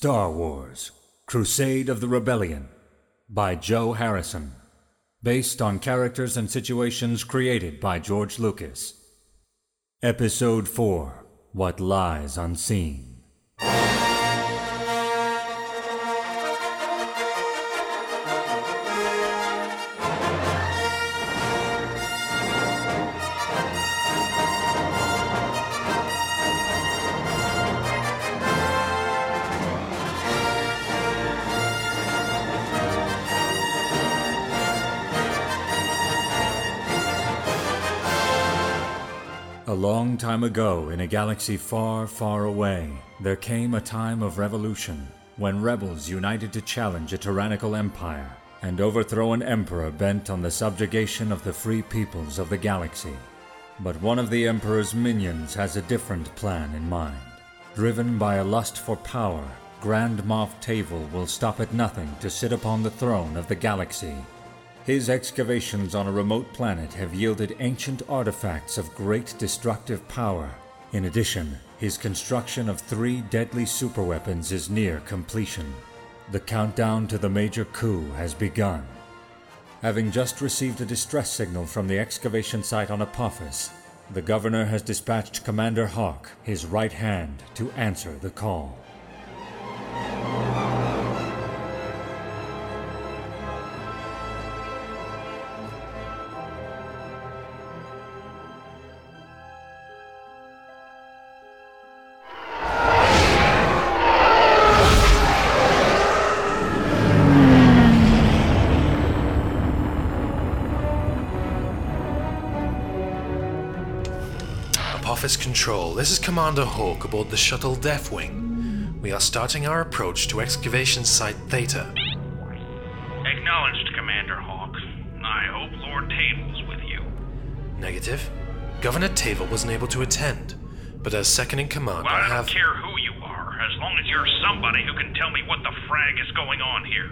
Star Wars Crusade of the Rebellion by Joe Harrison. Based on characters and situations created by George Lucas. Episode 4 What Lies Unseen. Time ago, in a galaxy far, far away, there came a time of revolution when rebels united to challenge a tyrannical empire and overthrow an emperor bent on the subjugation of the free peoples of the galaxy. But one of the emperor's minions has a different plan in mind. Driven by a lust for power, Grand Moff Tavel will stop at nothing to sit upon the throne of the galaxy his excavations on a remote planet have yielded ancient artifacts of great destructive power. In addition, his construction of three deadly superweapons is near completion. The countdown to the major coup has begun. Having just received a distress signal from the excavation site on Apophis, the governor has dispatched Commander Hawk, his right hand, to answer the call. This is Commander Hawk aboard the shuttle Deathwing. We are starting our approach to excavation site Theta. Acknowledged, Commander Hawk. I hope Lord Tavel's with you. Negative. Governor Tavel wasn't able to attend, but as second in command, Well, I I don't care who you are, as long as you're somebody who can tell me what the frag is going on here.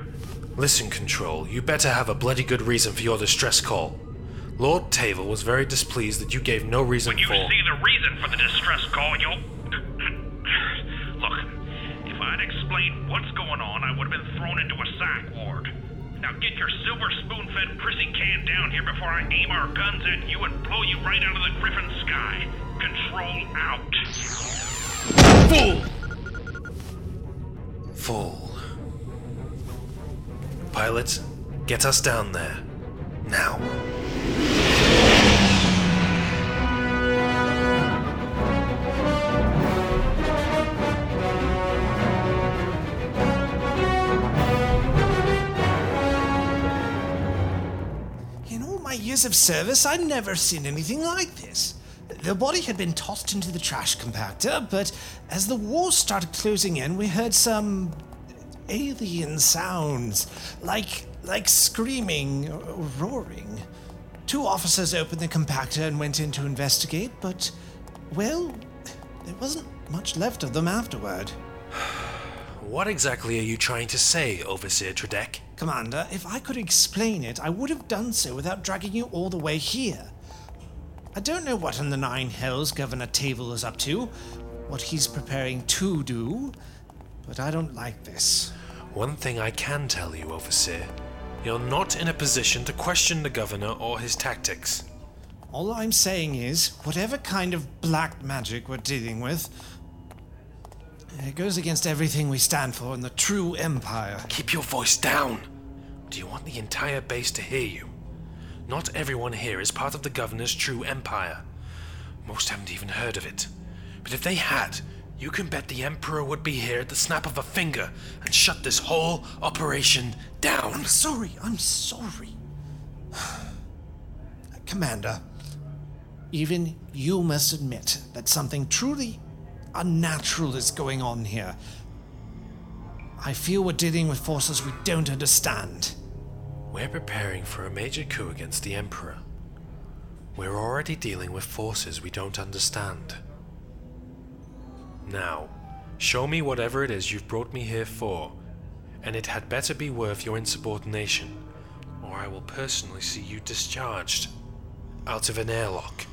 Listen, Control, you better have a bloody good reason for your distress call. Lord Tavel was very displeased that you gave no reason When you for. Reason for the distress call, you'll. Look, if I'd explained what's going on, I would have been thrown into a sack ward. Now get your silver spoon fed prissy can down here before I aim our guns at you and blow you right out of the griffin sky. Control out. Fool. Fool. Pilots, get us down there. Now. Years of service, I'd never seen anything like this. The body had been tossed into the trash compactor, but as the walls started closing in, we heard some alien sounds, like like screaming or roaring. Two officers opened the compactor and went in to investigate, but well, there wasn't much left of them afterward. What exactly are you trying to say, Overseer Tredek? Commander, if I could explain it, I would have done so without dragging you all the way here. I don't know what in the nine hells Governor Tavel is up to, what he's preparing to do, but I don't like this. One thing I can tell you, Overseer. You're not in a position to question the governor or his tactics. All I'm saying is, whatever kind of black magic we're dealing with, it goes against everything we stand for in the true Empire. Keep your voice down! Do you want the entire base to hear you? Not everyone here is part of the governor's true empire. Most haven't even heard of it. But if they had, you can bet the emperor would be here at the snap of a finger and shut this whole operation down. I'm sorry, I'm sorry. Commander, even you must admit that something truly unnatural is going on here. I feel we're dealing with forces we don't understand. We're preparing for a major coup against the emperor. We're already dealing with forces we don't understand. Now, show me whatever it is you've brought me here for, and it had better be worth your insubordination, or I will personally see you discharged. Out of an airlock.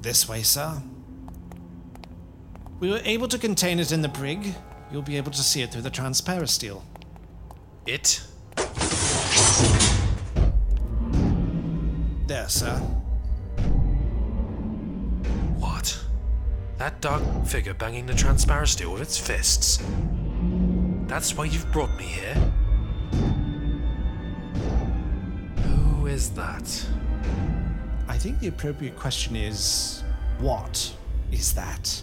This way, sir. We were able to contain it in the brig. You'll be able to see it through the transparisteel. It? There, sir. What? That dark figure banging the transparisteel with its fists? That's why you've brought me here? Who is that? I think the appropriate question is what is that?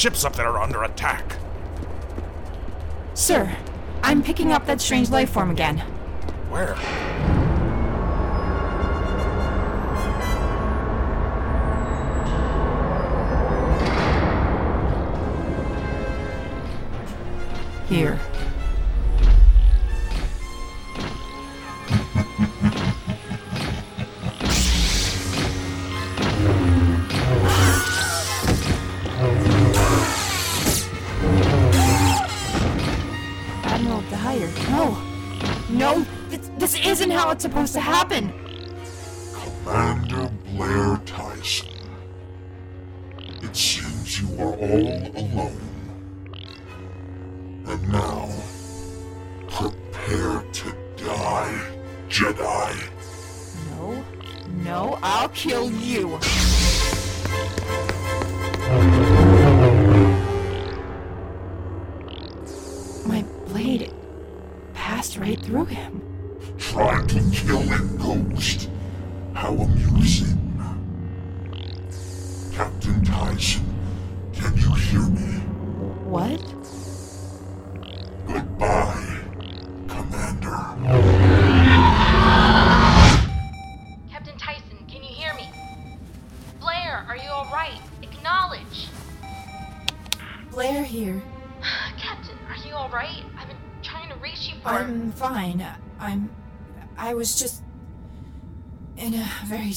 ships up there are under attack. Sir, I'm picking up that strange life form again. Where? How it's supposed to happen. Commander Blair Tyson. It seems you are all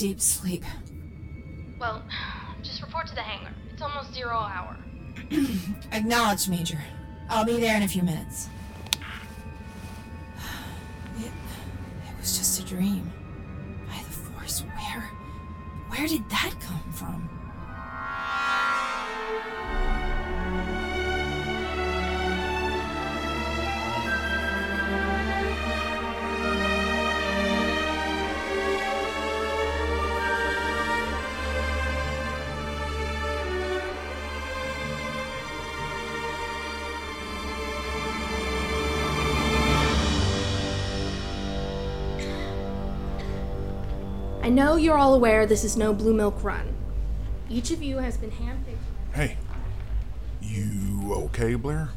deep sleep. Well, just report to the hangar. It's almost zero hour. Acknowledged, Major. I'll be there in a few minutes. It, it was just a dream. By the Force, where. Where did that come from? Know you're all aware this is no Blue Milk Run. Each of you has been handpicked. Hey. You okay, Blair?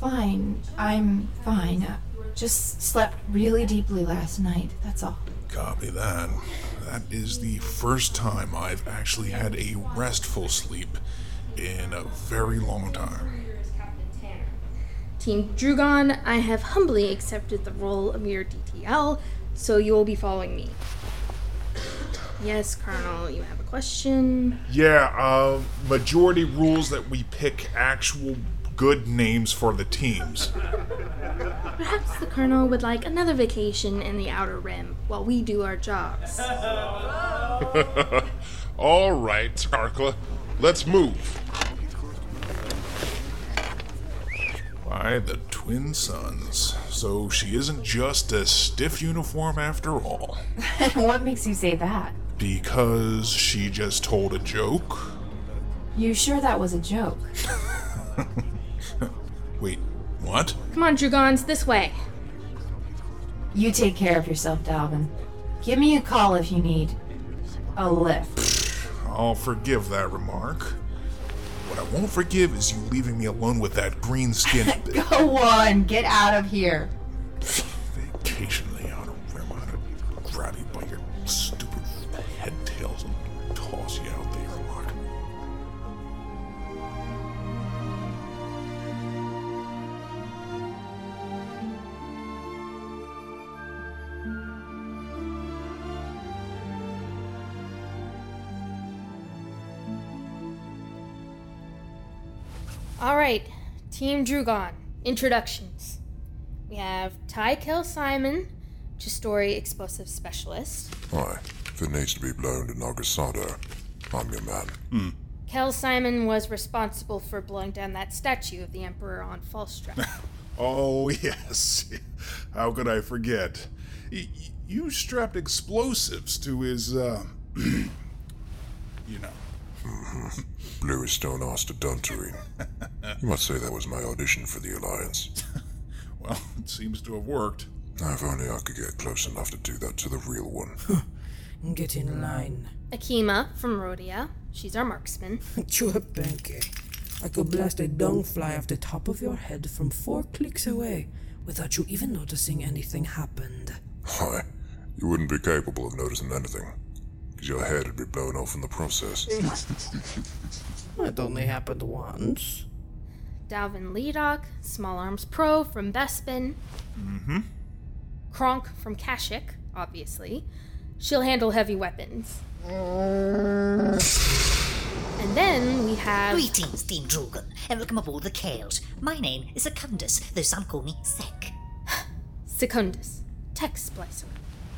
Fine. I'm fine. Uh, Just slept really deeply last night, that's all. Copy that. That is the first time I've actually had a restful sleep in a very long time. Team Drugon, I have humbly accepted the role of your DTL, so you will be following me. Yes, Colonel, you have a question? Yeah, uh, majority rules that we pick actual good names for the teams. Perhaps the Colonel would like another vacation in the Outer Rim while we do our jobs. All right, Arkla, let's move. By the twin sons. So she isn't just a stiff uniform after all. what makes you say that? Because she just told a joke? You sure that was a joke? Wait, what? Come on, Drugons, this way. You take care of yourself, Dalvin. Give me a call if you need a lift. I'll forgive that remark. What I won't forgive is you leaving me alone with that green skin. Go on, get out of here. Occasionally, Team Drugon. Introductions. We have Ty Kel Simon, Chistori Explosive Specialist. Hi, if it needs to be blown to Nagasado, I'm your man. Kel Simon was responsible for blowing down that statue of the Emperor on Falstrap. Oh, yes. How could I forget? Y- y- you strapped explosives to his, uh. you know. Blew his stone ass to Duntarine. you must say that was my audition for the Alliance. Well, it seems to have worked. If only I could get close enough to do that to the real one. Get in line. Akima from Rodia. She's our marksman. Chuapenke. I could blast a dung fly off the top of your head from four clicks away without you even noticing anything happened. Why? You wouldn't be capable of noticing anything. Because your head would be blown off in the process. That only happened once. Dalvin Leadock, Small Arms Pro from Bespin. Mm-hmm. Kronk from Kashyyyk, obviously. She'll handle heavy weapons. And then we have. Greetings, Team Drogon, and welcome aboard the Kales. My name is Secundus, though some call me Sec. Secundus, Tech Splicer.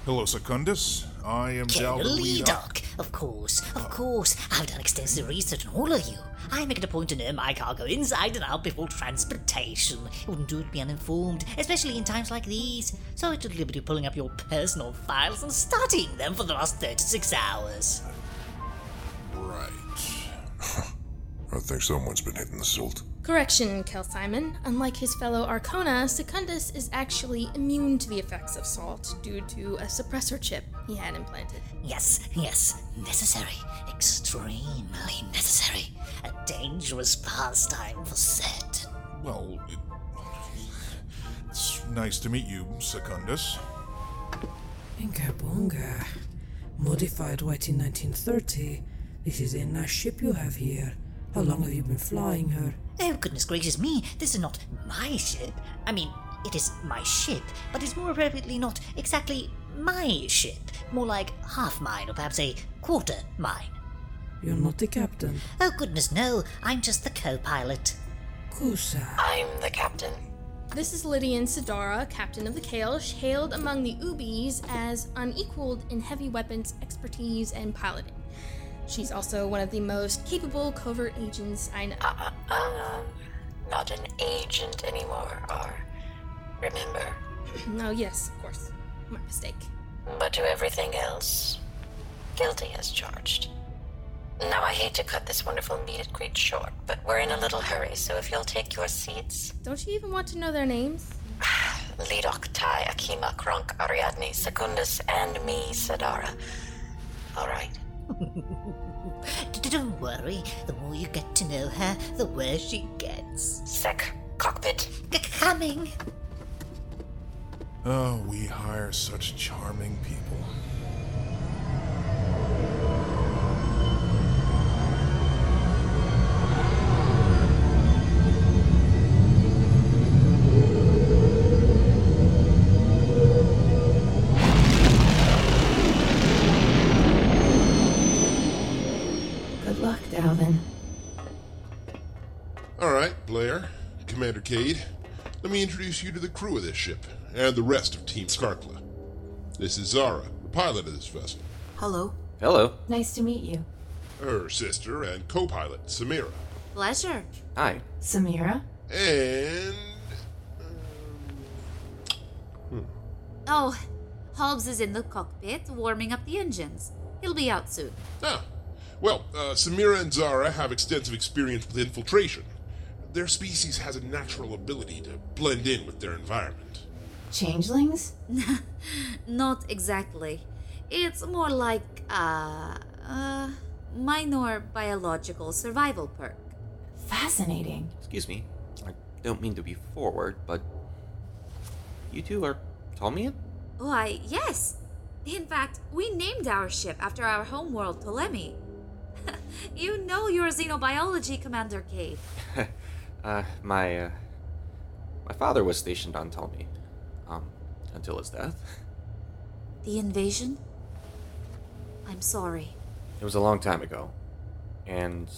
Hello, Secundus. I am Colonel Dalvin Leadock. Leadock, of course, of uh, course. I've done extensive research on all of you. I make it a point to know my cargo inside and out before transportation. It wouldn't do to be uninformed, especially in times like these. So I took liberty of pulling up your personal files and studying them for the last 36 hours. Right. I think someone's been hitting the salt. Correction, Kel Simon. Unlike his fellow Arcona, Secundus is actually immune to the effects of salt due to a suppressor chip he had implanted. Yes, yes, necessary, extremely necessary. A dangerous pastime for certain. Well, it, it's nice to meet you, Secundus. Inga Bunga. Modified YT-1930. This is a nice ship you have here. How long have you been flying her? Oh, goodness gracious me, this is not my ship. I mean, it is my ship, but it's more appropriately not exactly my ship. More like half mine, or perhaps a quarter mine. You're not the captain. Oh, goodness no, I'm just the co pilot. Kusa. I'm the captain. This is Lydian Sidara, captain of the Kaelsh, hailed among the Ubis as unequaled in heavy weapons expertise and piloting. She's also one of the most capable covert agents I know. Uh, uh, not an agent anymore, or remember. oh, yes, of course. My mistake. But to everything else, guilty as charged. Now, I hate to cut this wonderful meet and greet short, but we're in a little hurry, so if you'll take your seats. Don't you even want to know their names? Lidok, Tai, Akima, Kronk, Ariadne, Secundus, and me, Sadara. All right. Don't worry, the more you get to know her, the worse she gets. Sec, cockpit. coming. Oh, we hire such charming people. Commander Cade. Let me introduce you to the crew of this ship and the rest of Team Skarkla. This is Zara, the pilot of this vessel. Hello. Hello. Nice to meet you. Her sister and co pilot, Samira. Pleasure. Hi. Samira? And. Oh, Hobbs is in the cockpit warming up the engines. He'll be out soon. Ah, well, uh, Samira and Zara have extensive experience with infiltration. Their species has a natural ability to blend in with their environment. Changelings? Not exactly. It's more like a, a minor biological survival perk. Fascinating. Excuse me. I don't mean to be forward, but you two are Ptolemean? Why, yes. In fact, we named our ship after our homeworld, Ptolemy. you know your xenobiology, Commander Cade. uh, my, uh, my father was stationed on Ptolemy, um, until his death. The invasion? I'm sorry. It was a long time ago, and,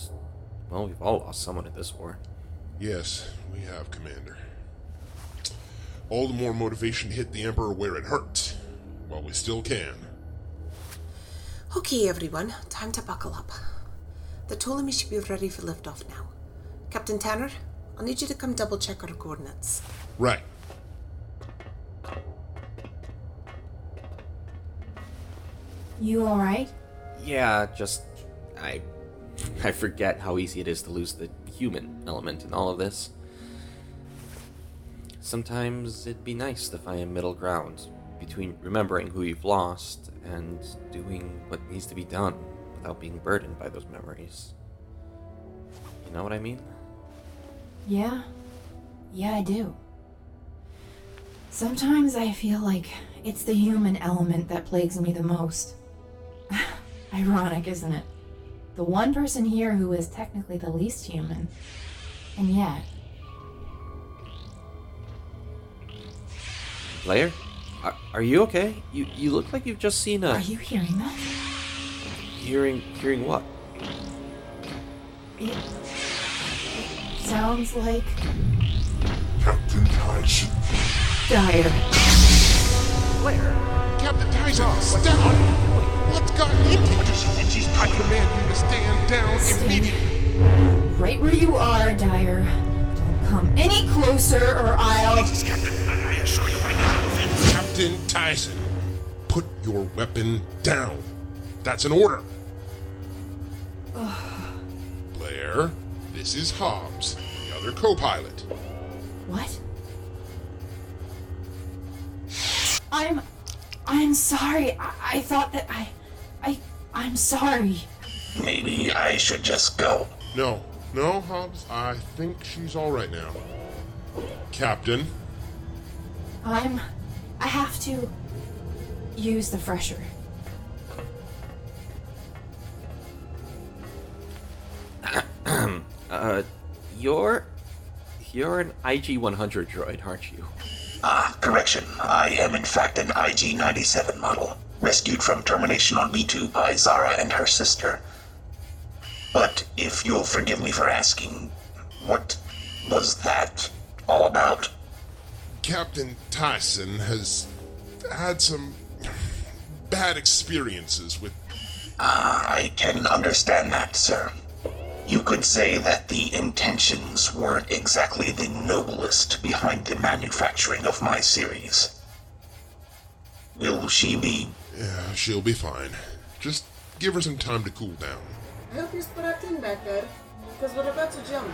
well, we've all lost someone in this war. Yes, we have, Commander. All the more motivation to hit the Emperor where it hurts, while we still can. Okay, everyone, time to buckle up. The Ptolemy should be ready for liftoff now. Captain Tanner, I'll need you to come double check our coordinates. Right. You alright? Yeah, just I I forget how easy it is to lose the human element in all of this. Sometimes it'd be nice to find a middle ground between remembering who you've lost and doing what needs to be done without being burdened by those memories. You know what I mean? Yeah. Yeah, I do. Sometimes I feel like it's the human element that plagues me the most. Ironic, isn't it? The one person here who is technically the least human. And yet. Blair? Are, are you okay? You you look like you've just seen a Are you hearing that? hearing hearing what? It, it sounds like Captain Tyson. dire. Where? Captain Tyson, step What's gotten into you? I command you to stand down immediately. Right where you are, Dyer. Don't come any closer or I'll. Captain I assure you. Captain Tyson, put your weapon down. That's an order. Blair, this is Hobbs, the other co pilot. What? I'm. I'm sorry. I, I thought that I. I. I'm sorry. Maybe I should just go. No, no, Hobbs, I think she's alright now. Captain, I'm. I have to. use the fresher. uh, you're you're an IG 100 droid, aren't you? Ah, correction. I am in fact an IG 97 model, rescued from termination on B2 by Zara and her sister. But if you'll forgive me for asking, what was that all about? Captain Tyson has had some bad experiences with. Ah, I can understand that, sir. You could say that the intentions weren't exactly the noblest behind the manufacturing of my series. Will she be? Yeah, she'll be fine. Just give her some time to cool down. I hope you're strapped in back there, because we're about to jump.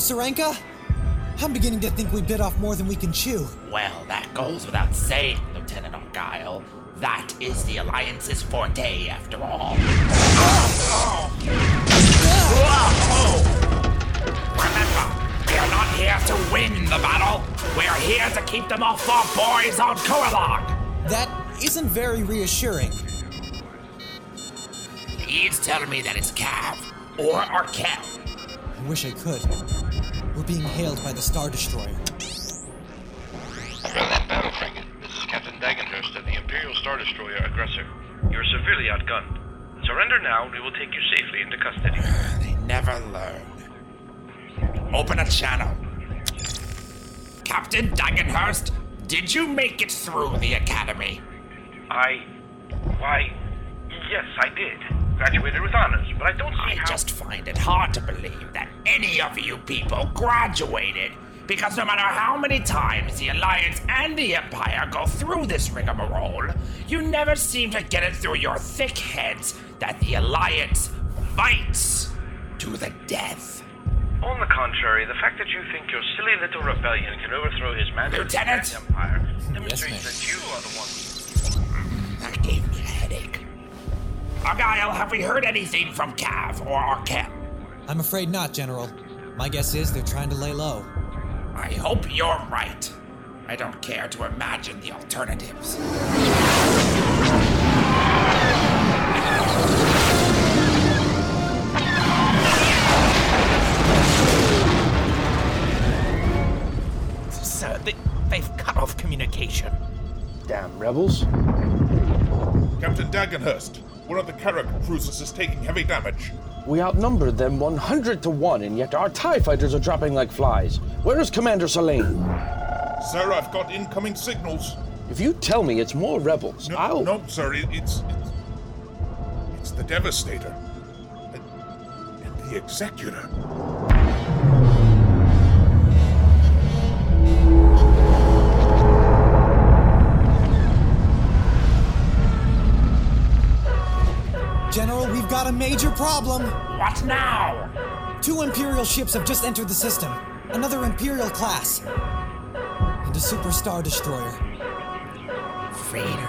Serenka? I'm beginning to think we bit off more than we can chew. Well, that goes without saying, Lieutenant Argyle. That is the Alliance's forte, after all. Remember, we are not here to win the battle. We are here to keep them off our boys on Koralog. That isn't very reassuring. He's telling me that it's Cav or Arkel. I wish I could. We're being hailed by the Star Destroyer. That battle frigate. This is Captain Dagenhurst of the Imperial Star Destroyer Aggressor. You're severely outgunned. Surrender now, and we will take you safely into custody. They never learn. Open a channel. Captain Dagenhurst, did you make it through the academy? I. Why. Yes, I did. Graduated with honors, but I don't see I how. just find it hard to believe that any of you people graduated. Because no matter how many times the Alliance and the Empire go through this rigmarole, you never seem to get it through your thick heads that the Alliance fights to the death. On the contrary, the fact that you think your silly little rebellion can overthrow His Lieutenant! Empire demonstrates that you are the one. That gave me. Argyle, oh, have we heard anything from Cav or Arkel? I'm afraid not, General. My guess is they're trying to lay low. I hope you're right. I don't care to imagine the alternatives. Sir, they, they've cut off communication. Damn rebels. Captain Dagenhurst, one of the Carrack cruisers is taking heavy damage. We outnumbered them 100 to 1, and yet our TIE fighters are dropping like flies. Where is Commander Selene? Sir, I've got incoming signals. If you tell me it's more rebels, No, I'll. no, sir, it, it's, it's. It's the Devastator. And, and the Executor. General, we've got a major problem. What now? Two Imperial ships have just entered the system. Another Imperial class. And a Super Star Destroyer. Vader.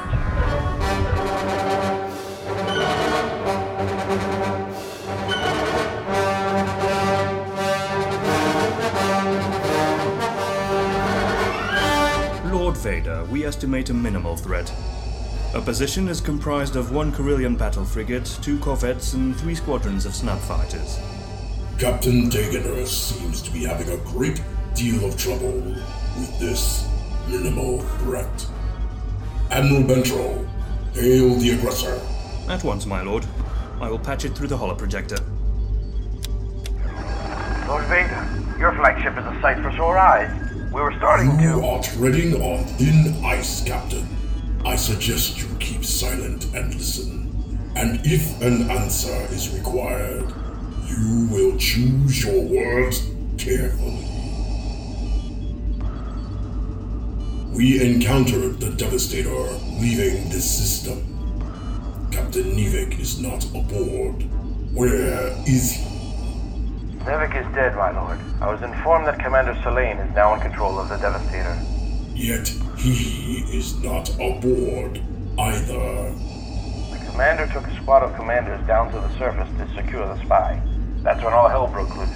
Lord Vader, we estimate a minimal threat. Our position is comprised of one Carillion battle frigate, two corvettes, and three squadrons of snub fighters. Captain Dagenhurst seems to be having a great deal of trouble with this minimal threat. Admiral Bentro, hail the aggressor. At once, my lord. I will patch it through the holoprojector. Lord Vader, your flagship is a sight for sore eyes. We were starting You to. are treading on thin ice, Captain. I suggest you keep silent and listen. And if an answer is required, you will choose your words carefully. We encountered the Devastator leaving this system. Captain Nevik is not aboard. Where is he? Nevik is dead, my lord. I was informed that Commander Selene is now in control of the Devastator. Yet he is not aboard either. The commander took a squad of commanders down to the surface to secure the spy. That's when all hell broke loose.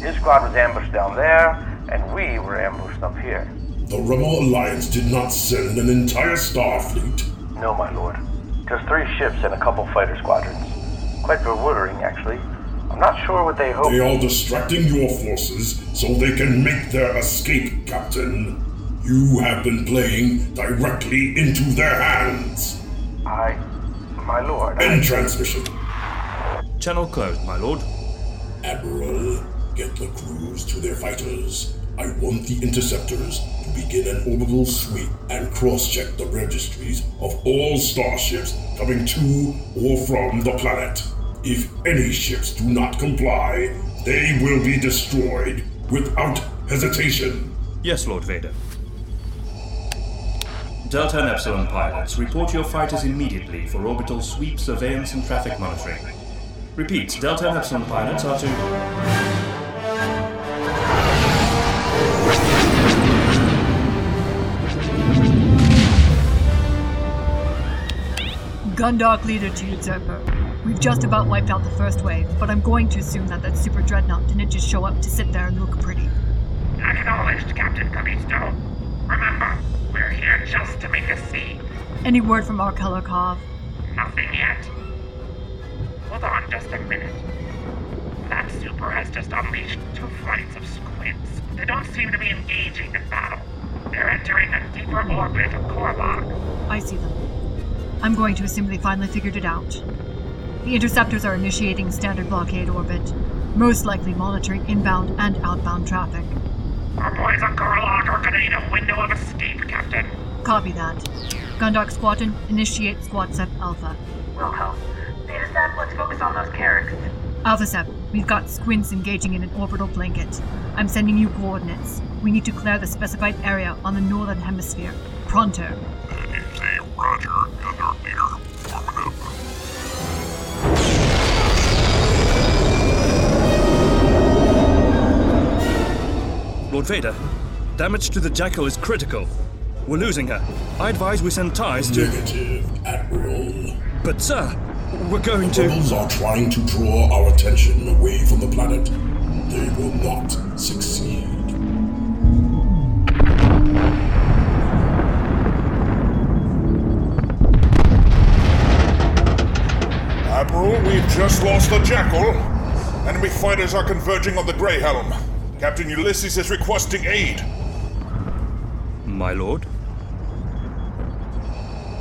His squad was ambushed down there, and we were ambushed up here. The Rebel Alliance did not send an entire Starfleet. No, my lord. Just three ships and a couple fighter squadrons. Quite bewildering, actually. I'm not sure what they hope. They are distracting your forces so they can make their escape, Captain. You have been playing directly into their hands. I. My lord. End transmission. Channel closed, my lord. Admiral, get the crews to their fighters. I want the interceptors to begin an orbital sweep and cross check the registries of all starships coming to or from the planet. If any ships do not comply, they will be destroyed without hesitation. Yes, Lord Vader. Delta and Epsilon pilots, report your fighters immediately for orbital sweep, surveillance, and traffic monitoring. Repeat, Delta and Epsilon pilots are to... Gundark leader to Usurper. We've just about wiped out the first wave, but I'm going to assume that that super dreadnought didn't just show up to sit there and look pretty. Acknowledged, Captain Callisto. Remember, we're here just to make a scene. Any word from Arkelakov? Nothing yet. Hold on just a minute. That super has just unleashed two flights of squids. They don't seem to be engaging in battle. They're entering a deeper orbit of Korlak. I see them. I'm going to assume they finally figured it out. The interceptors are initiating standard blockade orbit, most likely monitoring inbound and outbound traffic. Our boys on Korlak are gonna need a window of escape, Captain. Copy that. Gundog Squadron, initiate Squad Sep Alpha. Wilco, Beta Sep, let's focus on those carracks. Alpha Sep, we've got squints engaging in an orbital blanket. I'm sending you coordinates. We need to clear the specified area on the northern hemisphere. Pronto. Roger, Gundog leader. Lord Vader, damage to the Jackal is critical. We're losing her. I advise we send ties to. Negative, Admiral. But, sir, we're going to. Rebels are trying to draw our attention away from the planet. They will not succeed. Admiral, we've just lost the Jackal. Enemy fighters are converging on the Grey Helm. Captain Ulysses is requesting aid. My lord?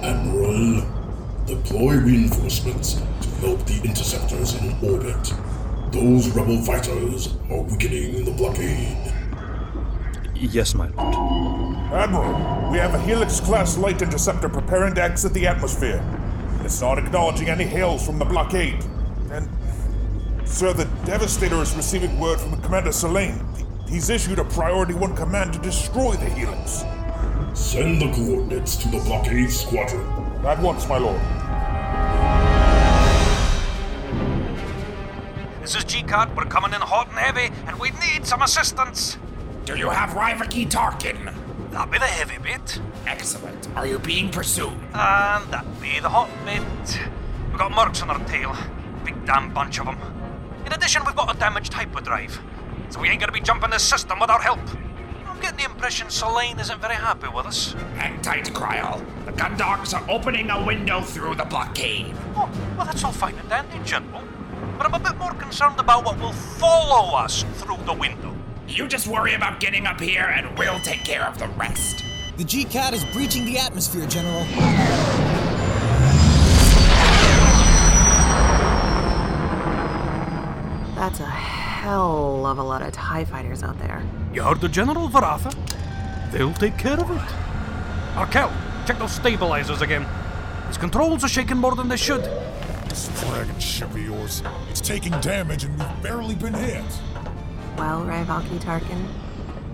Admiral, deploy reinforcements to help the interceptors in orbit. Those rebel fighters are weakening the blockade. Yes, my lord. Admiral, we have a Helix class light interceptor preparing to exit the atmosphere. It's not acknowledging any hails from the blockade. And, sir, the Devastator is receiving word from Commander Selene. He's issued a Priority 1 command to destroy the Helix. Send the coordinates to the blockade squadron. At once, my lord. This is G-Cut. We're coming in hot and heavy, and we need some assistance. Do you have Rivaki Tarkin? That'll be the heavy bit. Excellent. Are you being pursued? And that'll be the hot bit. We've got mercs on our tail. Big damn bunch of them. In addition, we've got a damaged hyperdrive. So we ain't gonna be jumping this system without help. I'm getting the impression Selene isn't very happy with us. Hang tight, Kryl. The gun dogs are opening a window through the blockade. Oh, well, that's all fine and dandy, General. But I'm a bit more concerned about what will follow us through the window. You just worry about getting up here, and we'll take care of the rest. The G-Cat is breaching the atmosphere, General. That's a hell of a lot of TIE fighters out there. You heard the General, Varatha. They'll take care of it. Arkel, check those stabilizers again. His controls are shaking more than they should. This dragon ship of yours, it's taking damage and we've barely been hit. Well, Rayvalki Tarkin,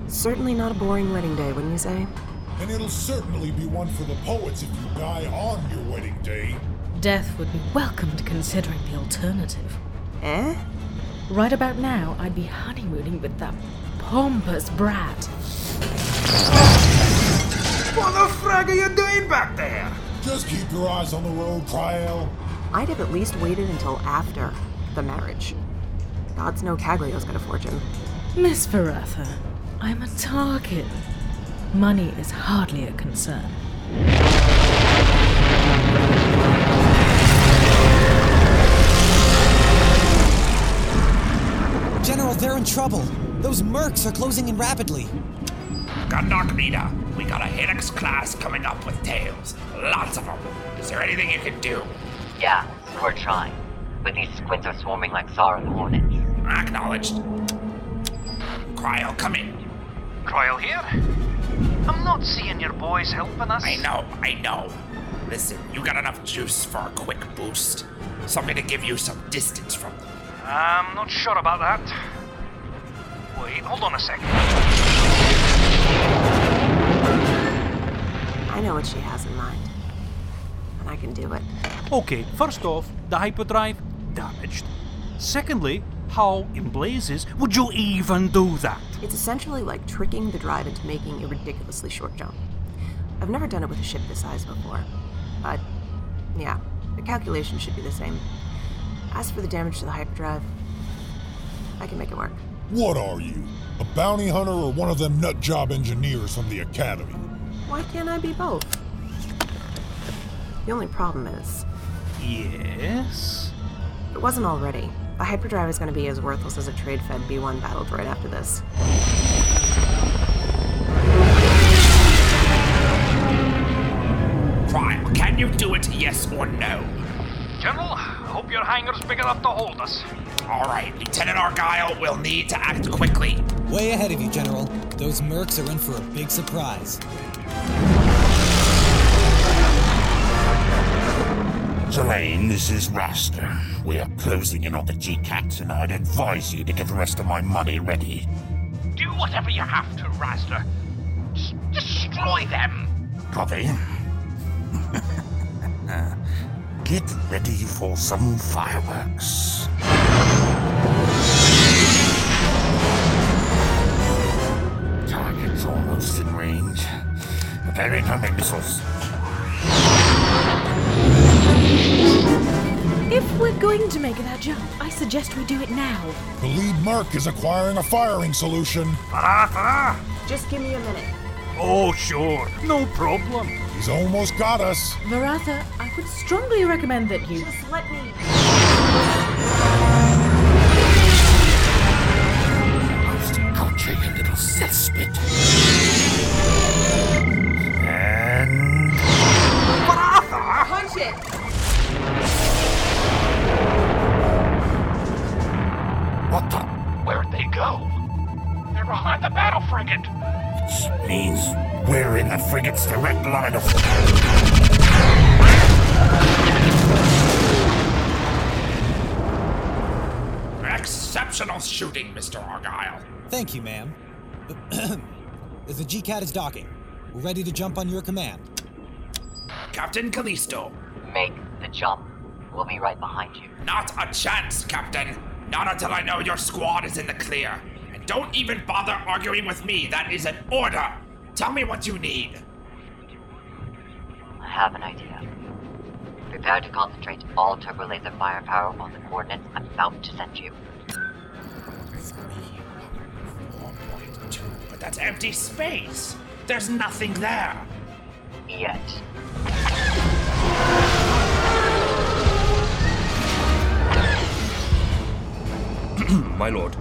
certainly not a boring wedding day, wouldn't you say? And it'll certainly be one for the poets if you die on your wedding day. Death would be welcomed considering the alternative. Eh? Right about now, I'd be honeymooning with that pompous brat. What the frag are you doing back there? Just keep your eyes on the road, Kryel. I'd have at least waited until after the marriage. Gods no Caglio's got a fortune. Miss Varatha, I'm a target. Money is hardly a concern. They're in trouble. Those mercs are closing in rapidly. Gundog leader, we got a Helix class coming up with tails. Lots of them. Is there anything you can do? Yeah, we're trying. But these squints are swarming like Zara the Hornets. Acknowledged. Kryl, come in. Kryl here? I'm not seeing your boys helping us. I know, I know. Listen, you got enough juice for a quick boost. Something to give you some distance from them. I'm not sure about that. Wait, hold on a second. I know what she has in mind. And I can do it. Okay, first off, the hyperdrive damaged. Secondly, how in blazes would you even do that? It's essentially like tricking the drive into making a ridiculously short jump. I've never done it with a ship this size before. But, yeah, The calculation should be the same. As for the damage to the hyperdrive, I can make it work. What are you? A bounty hunter or one of them nut job engineers from the academy? Why can't I be both? The only problem is, Yes? it wasn't already, the hyperdrive is going to be as worthless as a trade fed B1 battle droid after this. Trial, can you do it, yes or no? General, I hope your hangar's big enough to hold us. All right, Lieutenant Argyle we'll need to act quickly. Way ahead of you, General. Those mercs are in for a big surprise. Zelane, this is Raster. We are closing in on the G-Cats, and I'd advise you to get the rest of my money ready. Do whatever you have to, Raster. Just destroy them. Copy. Get ready for some fireworks. Target's almost in range. Preparing homing missiles. If we're going to make that jump, I suggest we do it now. The lead merc is acquiring a firing solution. Just give me a minute. Oh, sure. No problem. He's almost got us. Varatha, I would strongly recommend that you. Just let me. Got you, you little cesspit. And. Punch it! What the? Where'd they go? They're behind the battle frigate. Means we're the frigate's direct line of. Exceptional shooting, Mr. Argyle. Thank you, ma'am. the G-Cat is docking. We're ready to jump on your command. Captain Callisto. Make the jump. We'll be right behind you. Not a chance, Captain. Not until I know your squad is in the clear. And don't even bother arguing with me. That is an order. Tell me what you need. I have an idea. Prepare to concentrate all turbo laser firepower on the coordinates I'm about to send you. But that's empty space. There's nothing there. Yet. My lord,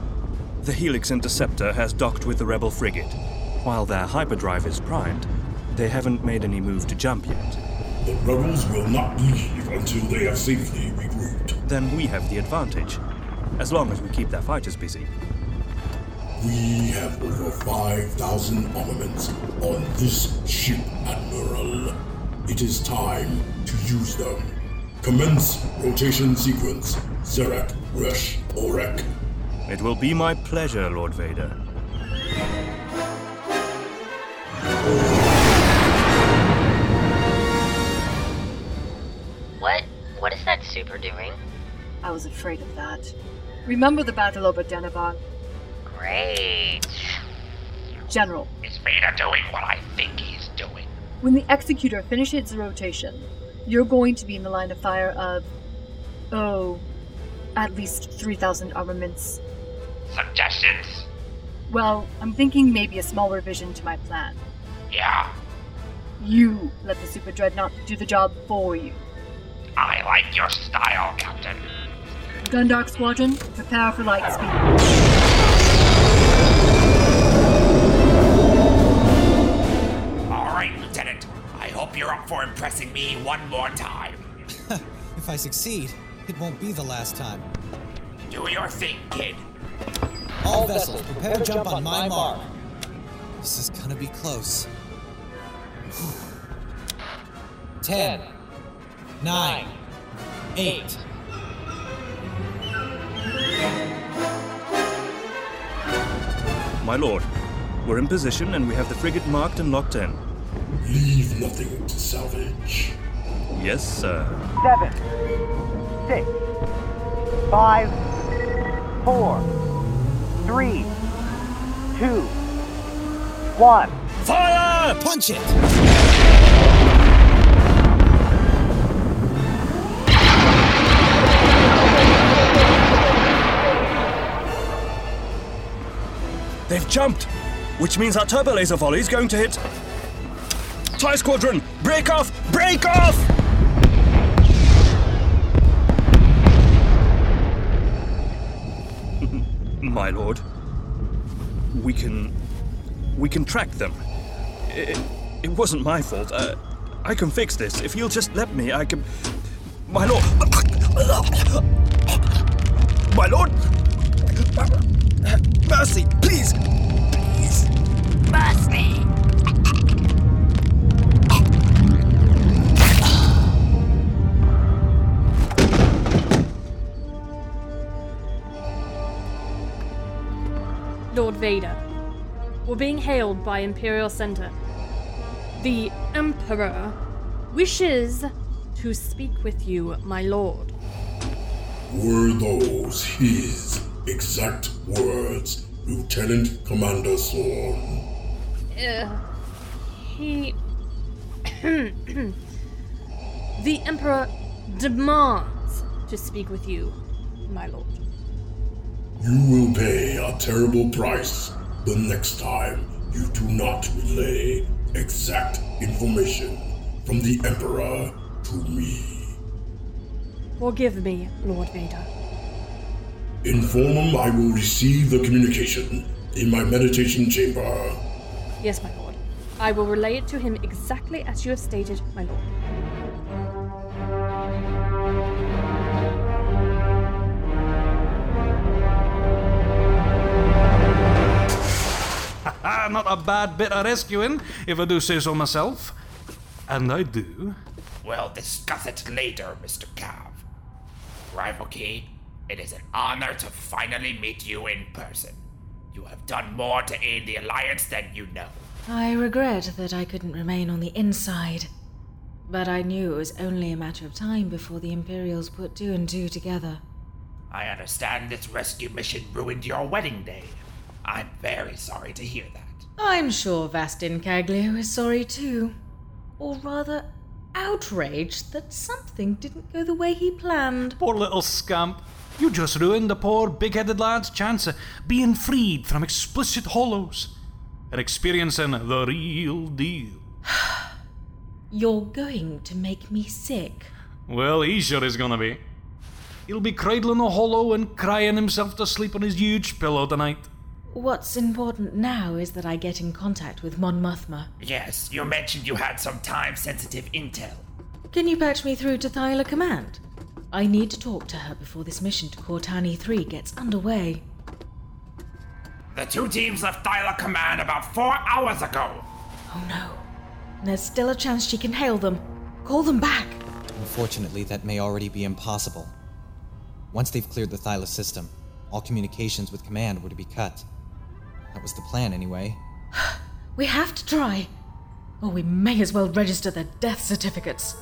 the Helix Interceptor has docked with the Rebel frigate. While their hyperdrive is primed, they haven't made any move to jump yet. The rebels will not leave until they have safely regrouped. Then we have the advantage, as long as we keep their fighters busy. We have over 5,000 armaments on this ship, Admiral. It is time to use them. Commence rotation sequence. Zerak, Rush, Orek. It will be my pleasure, Lord Vader. What? What is that super doing? I was afraid of that. Remember the battle over Denavan? Great. General, Is Vader doing what I think he's doing? when the Executor finishes its rotation, you're going to be in the line of fire of. Oh. At least 3,000 armaments. Suggestions? Well, I'm thinking maybe a small revision to my plan. Yeah, You let the Super Dreadnought do the job for you. I like your style, Captain. Gundark Squadron, prepare for light speed. All right, Lieutenant. I hope you're up for impressing me one more time. If I succeed, it won't be the last time. Do your thing, kid. All vessels, prepare to jump on my mark. This is gonna be close. Ten, nine, eight. My lord, we're in position and we have the frigate marked and locked in. Leave nothing to salvage. Yes, sir. Seven, six, five, four, three, two, one. Fire! Punch it! They've jumped, which means our turbo laser volley is going to hit. Tie squadron, break off, break off! My lord, we can we can track them. It, it wasn't my fault. I can fix this. If you'll just let me, I can. My lord! My lord! Mercy, please! Please! Mercy! Lord Vader. We're being hailed by Imperial Center. The Emperor wishes to speak with you, my lord. Were those his exact words, Lieutenant Commander Thorn? Uh, he. the Emperor demands to speak with you, my lord. You will pay a terrible price the next time you do not relay exact information from the Emperor to me. Forgive me, Lord Vader. Inform him I will receive the communication in my meditation chamber. Yes, my lord. I will relay it to him exactly as you have stated, my lord. Not a bad bit of rescuing, if I do say so myself. And I do. We'll discuss it later, Mr. Cav. Rivaki, it is an honor to finally meet you in person. You have done more to aid the Alliance than you know. I regret that I couldn't remain on the inside. But I knew it was only a matter of time before the Imperials put two and two together. I understand this rescue mission ruined your wedding day. I'm very sorry to hear that. I'm sure Vastin Caglio is sorry too. Or rather, outraged that something didn't go the way he planned. Poor little scamp. You just ruined the poor big headed lad's chance of being freed from explicit hollows and experiencing the real deal. You're going to make me sick. Well, he sure is gonna be. He'll be cradling a hollow and crying himself to sleep on his huge pillow tonight. What's important now is that I get in contact with Mon Mothma. Yes, you mentioned you had some time sensitive intel. Can you patch me through to Thyla Command? I need to talk to her before this mission to Cortani 3 gets underway. The two teams left Thyla Command about four hours ago. Oh no. There's still a chance she can hail them. Call them back. Unfortunately, that may already be impossible. Once they've cleared the Thyla system, all communications with Command were to be cut. That was the plan, anyway. We have to try. Or we may as well register their death certificates.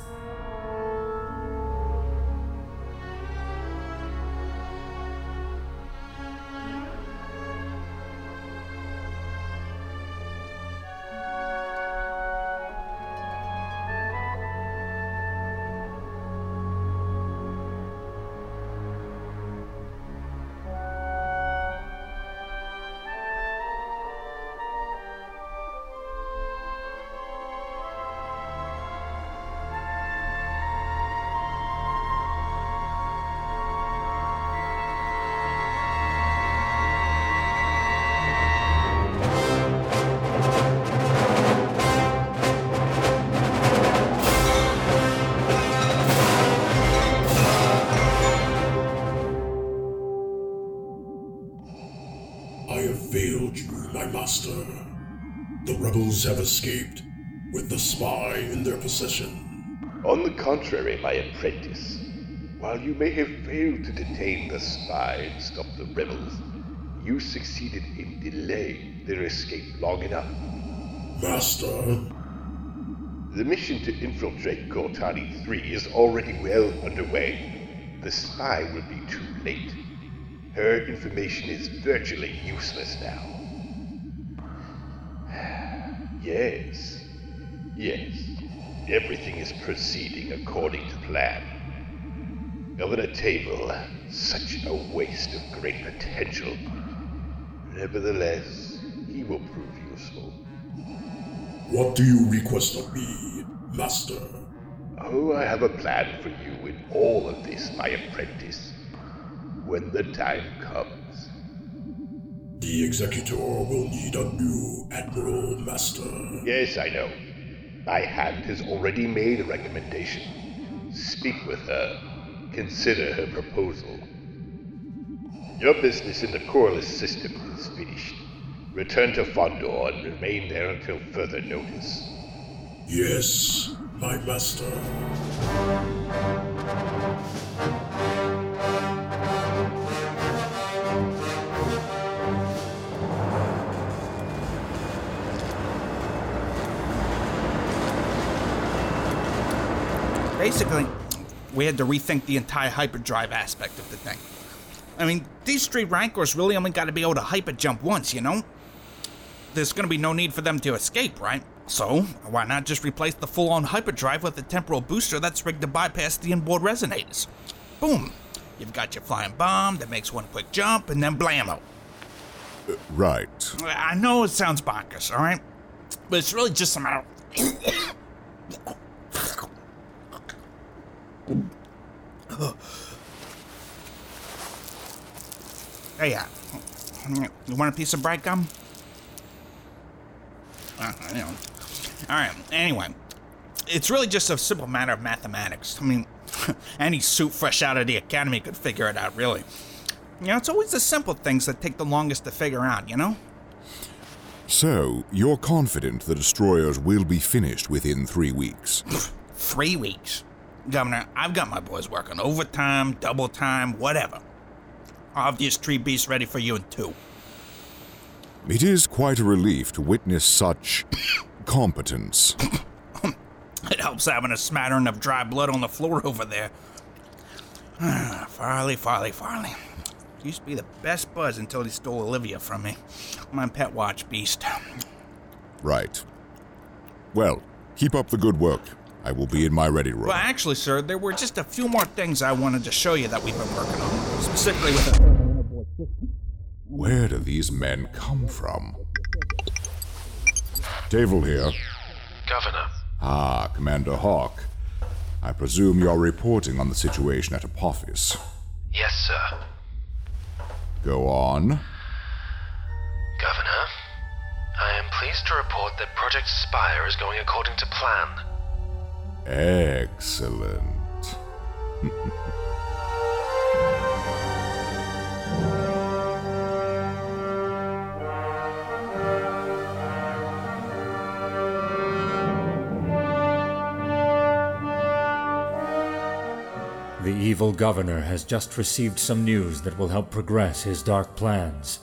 Escaped, with the spy in their possession. On the contrary, my apprentice, while you may have failed to detain the spy and stop the rebels, you succeeded in delaying their escape long enough. Master? The mission to infiltrate Cortani 3 is already well underway. The spy will be too late. Her information is virtually useless now. Yes. Yes. Everything is proceeding according to plan. Governor Tavel, such a waste of great potential. Nevertheless, he will prove useful. What do you request of me, Master? Oh, I have a plan for you in all of this, my apprentice. When the time comes. The Executor will need a new Admiral, Master. Yes, I know. My hand has already made a recommendation. Speak with her. Consider her proposal. Your business in the Corliss system is finished. Return to Fondor and remain there until further notice. Yes, my master. Basically, we had to rethink the entire hyperdrive aspect of the thing. I mean, these three rancors really only got to be able to hyper jump once, you know? There's going to be no need for them to escape, right? So, why not just replace the full on hyperdrive with a temporal booster that's rigged to bypass the inboard resonators? Boom! You've got your flying bomb that makes one quick jump, and then blammo. Uh, right. I know it sounds bonkers, alright? But it's really just a matter Hey, yeah. you want a piece of bright gum? Uh, you know. All right. Anyway, it's really just a simple matter of mathematics. I mean, any suit fresh out of the academy could figure it out, really. You know, it's always the simple things that take the longest to figure out, you know? So, you're confident the destroyers will be finished within three weeks? three weeks? Governor, I've got my boys working overtime, double time, whatever. Obvious tree beast ready for you in two. It is quite a relief to witness such competence. it helps having a smattering of dry blood on the floor over there. Farley, Farley, Farley. Used to be the best buzz until he stole Olivia from me. My pet watch beast. Right. Well, keep up the good work. I will be in my ready room. Well, actually, sir, there were just a few more things I wanted to show you that we've been working on, specifically with a. Where do these men come from? Tavel here. Governor. Ah, Commander Hawk. I presume you're reporting on the situation at Apophis. Yes, sir. Go on. Governor, I am pleased to report that Project Spire is going according to plan. Excellent. The evil governor has just received some news that will help progress his dark plans.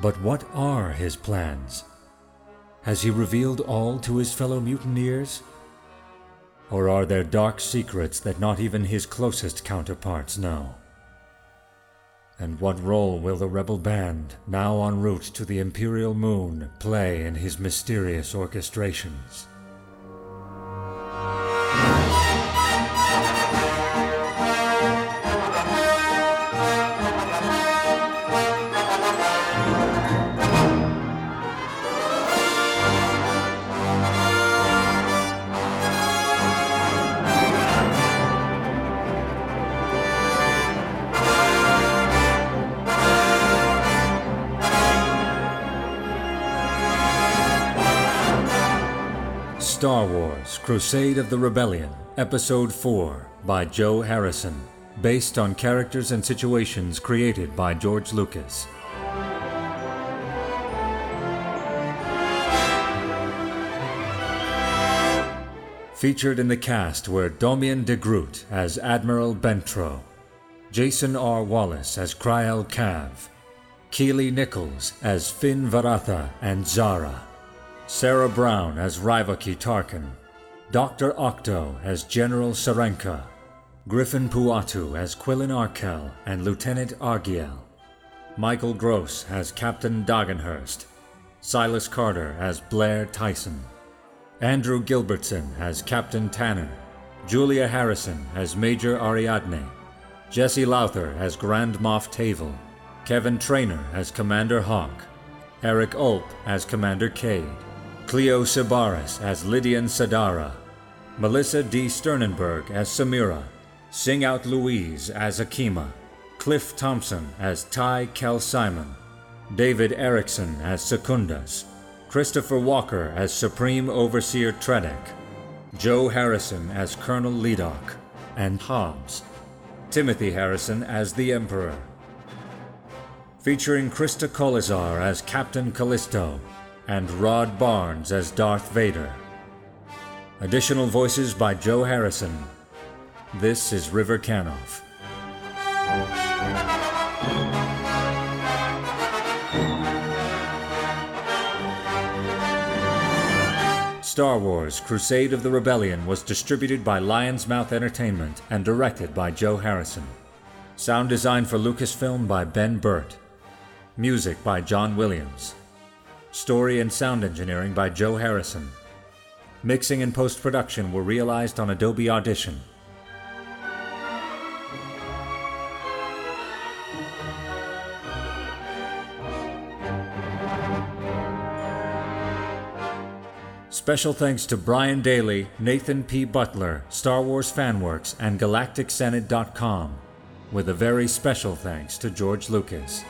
But what are his plans? Has he revealed all to his fellow mutineers? Or are there dark secrets that not even his closest counterparts know? And what role will the rebel band, now en route to the Imperial Moon, play in his mysterious orchestrations? Star Wars Crusade of the Rebellion, Episode 4 by Joe Harrison, based on characters and situations created by George Lucas. Featured in the cast were Domian de Groot as Admiral Bentro, Jason R. Wallace as Kryel Cav, Keely Nichols as Finn Varatha and Zara, Sarah Brown as Rivaki Tarkin, Dr. Octo as General Sarenka, Griffin Puatu as Quillen Arkel and Lieutenant Argiel, Michael Gross as Captain Dagenhurst, Silas Carter as Blair Tyson, Andrew Gilbertson as Captain Tanner, Julia Harrison as Major Ariadne, Jesse Lowther as Grand Moff Tavel, Kevin Trainer as Commander Hawk, Eric Ulp as Commander Cade, Cleo Sibaris as Lydian Sadara, Melissa D. Sternenberg as Samira, Sing Out Louise as Akima, Cliff Thompson as Ty Kel Simon, David Erickson as Secundas, Christopher Walker as Supreme Overseer Tredek, Joe Harrison as Colonel Ledoc, and Hobbs, Timothy Harrison as the Emperor. Featuring Krista Kolizar as Captain Callisto, and Rod Barnes as Darth Vader. Additional voices by Joe Harrison. This is River Canoff. Star Wars Crusade of the Rebellion was distributed by Lion's Mouth Entertainment and directed by Joe Harrison. Sound design for Lucasfilm by Ben Burtt. Music by John Williams. Story and sound engineering by Joe Harrison. Mixing and post production were realized on Adobe Audition. Special thanks to Brian Daley, Nathan P. Butler, Star Wars Fanworks, and GalacticSenate.com, with a very special thanks to George Lucas.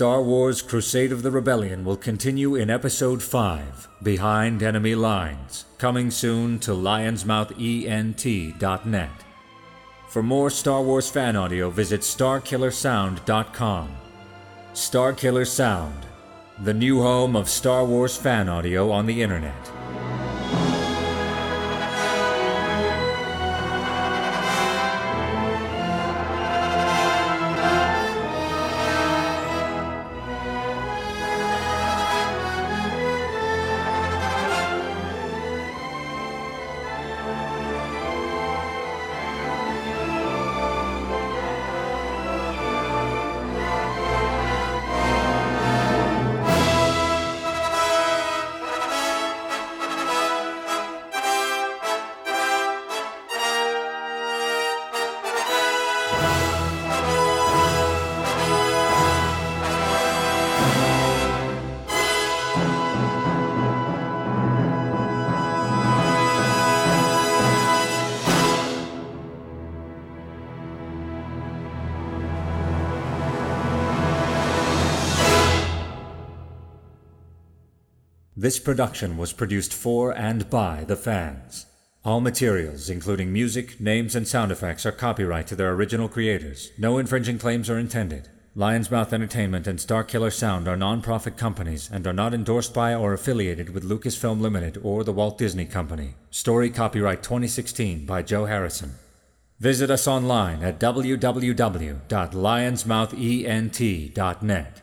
Star Wars Crusade of the Rebellion will continue in Episode 5, Behind Enemy Lines, coming soon to lionsmouthent.net. For more Star Wars fan audio, visit starkillersound.com. Starkiller Sound, the new home of Star Wars fan audio on the internet. This production was produced for and by the fans. All materials, including music, names, and sound effects, are copyright to their original creators. No infringing claims are intended. Lion's Mouth Entertainment and Starkiller Sound are non-profit companies and are not endorsed by or affiliated with Lucasfilm Limited or the Walt Disney Company. Story copyright 2016 by Joe Harrison. Visit us online at www.lionsmouthent.net.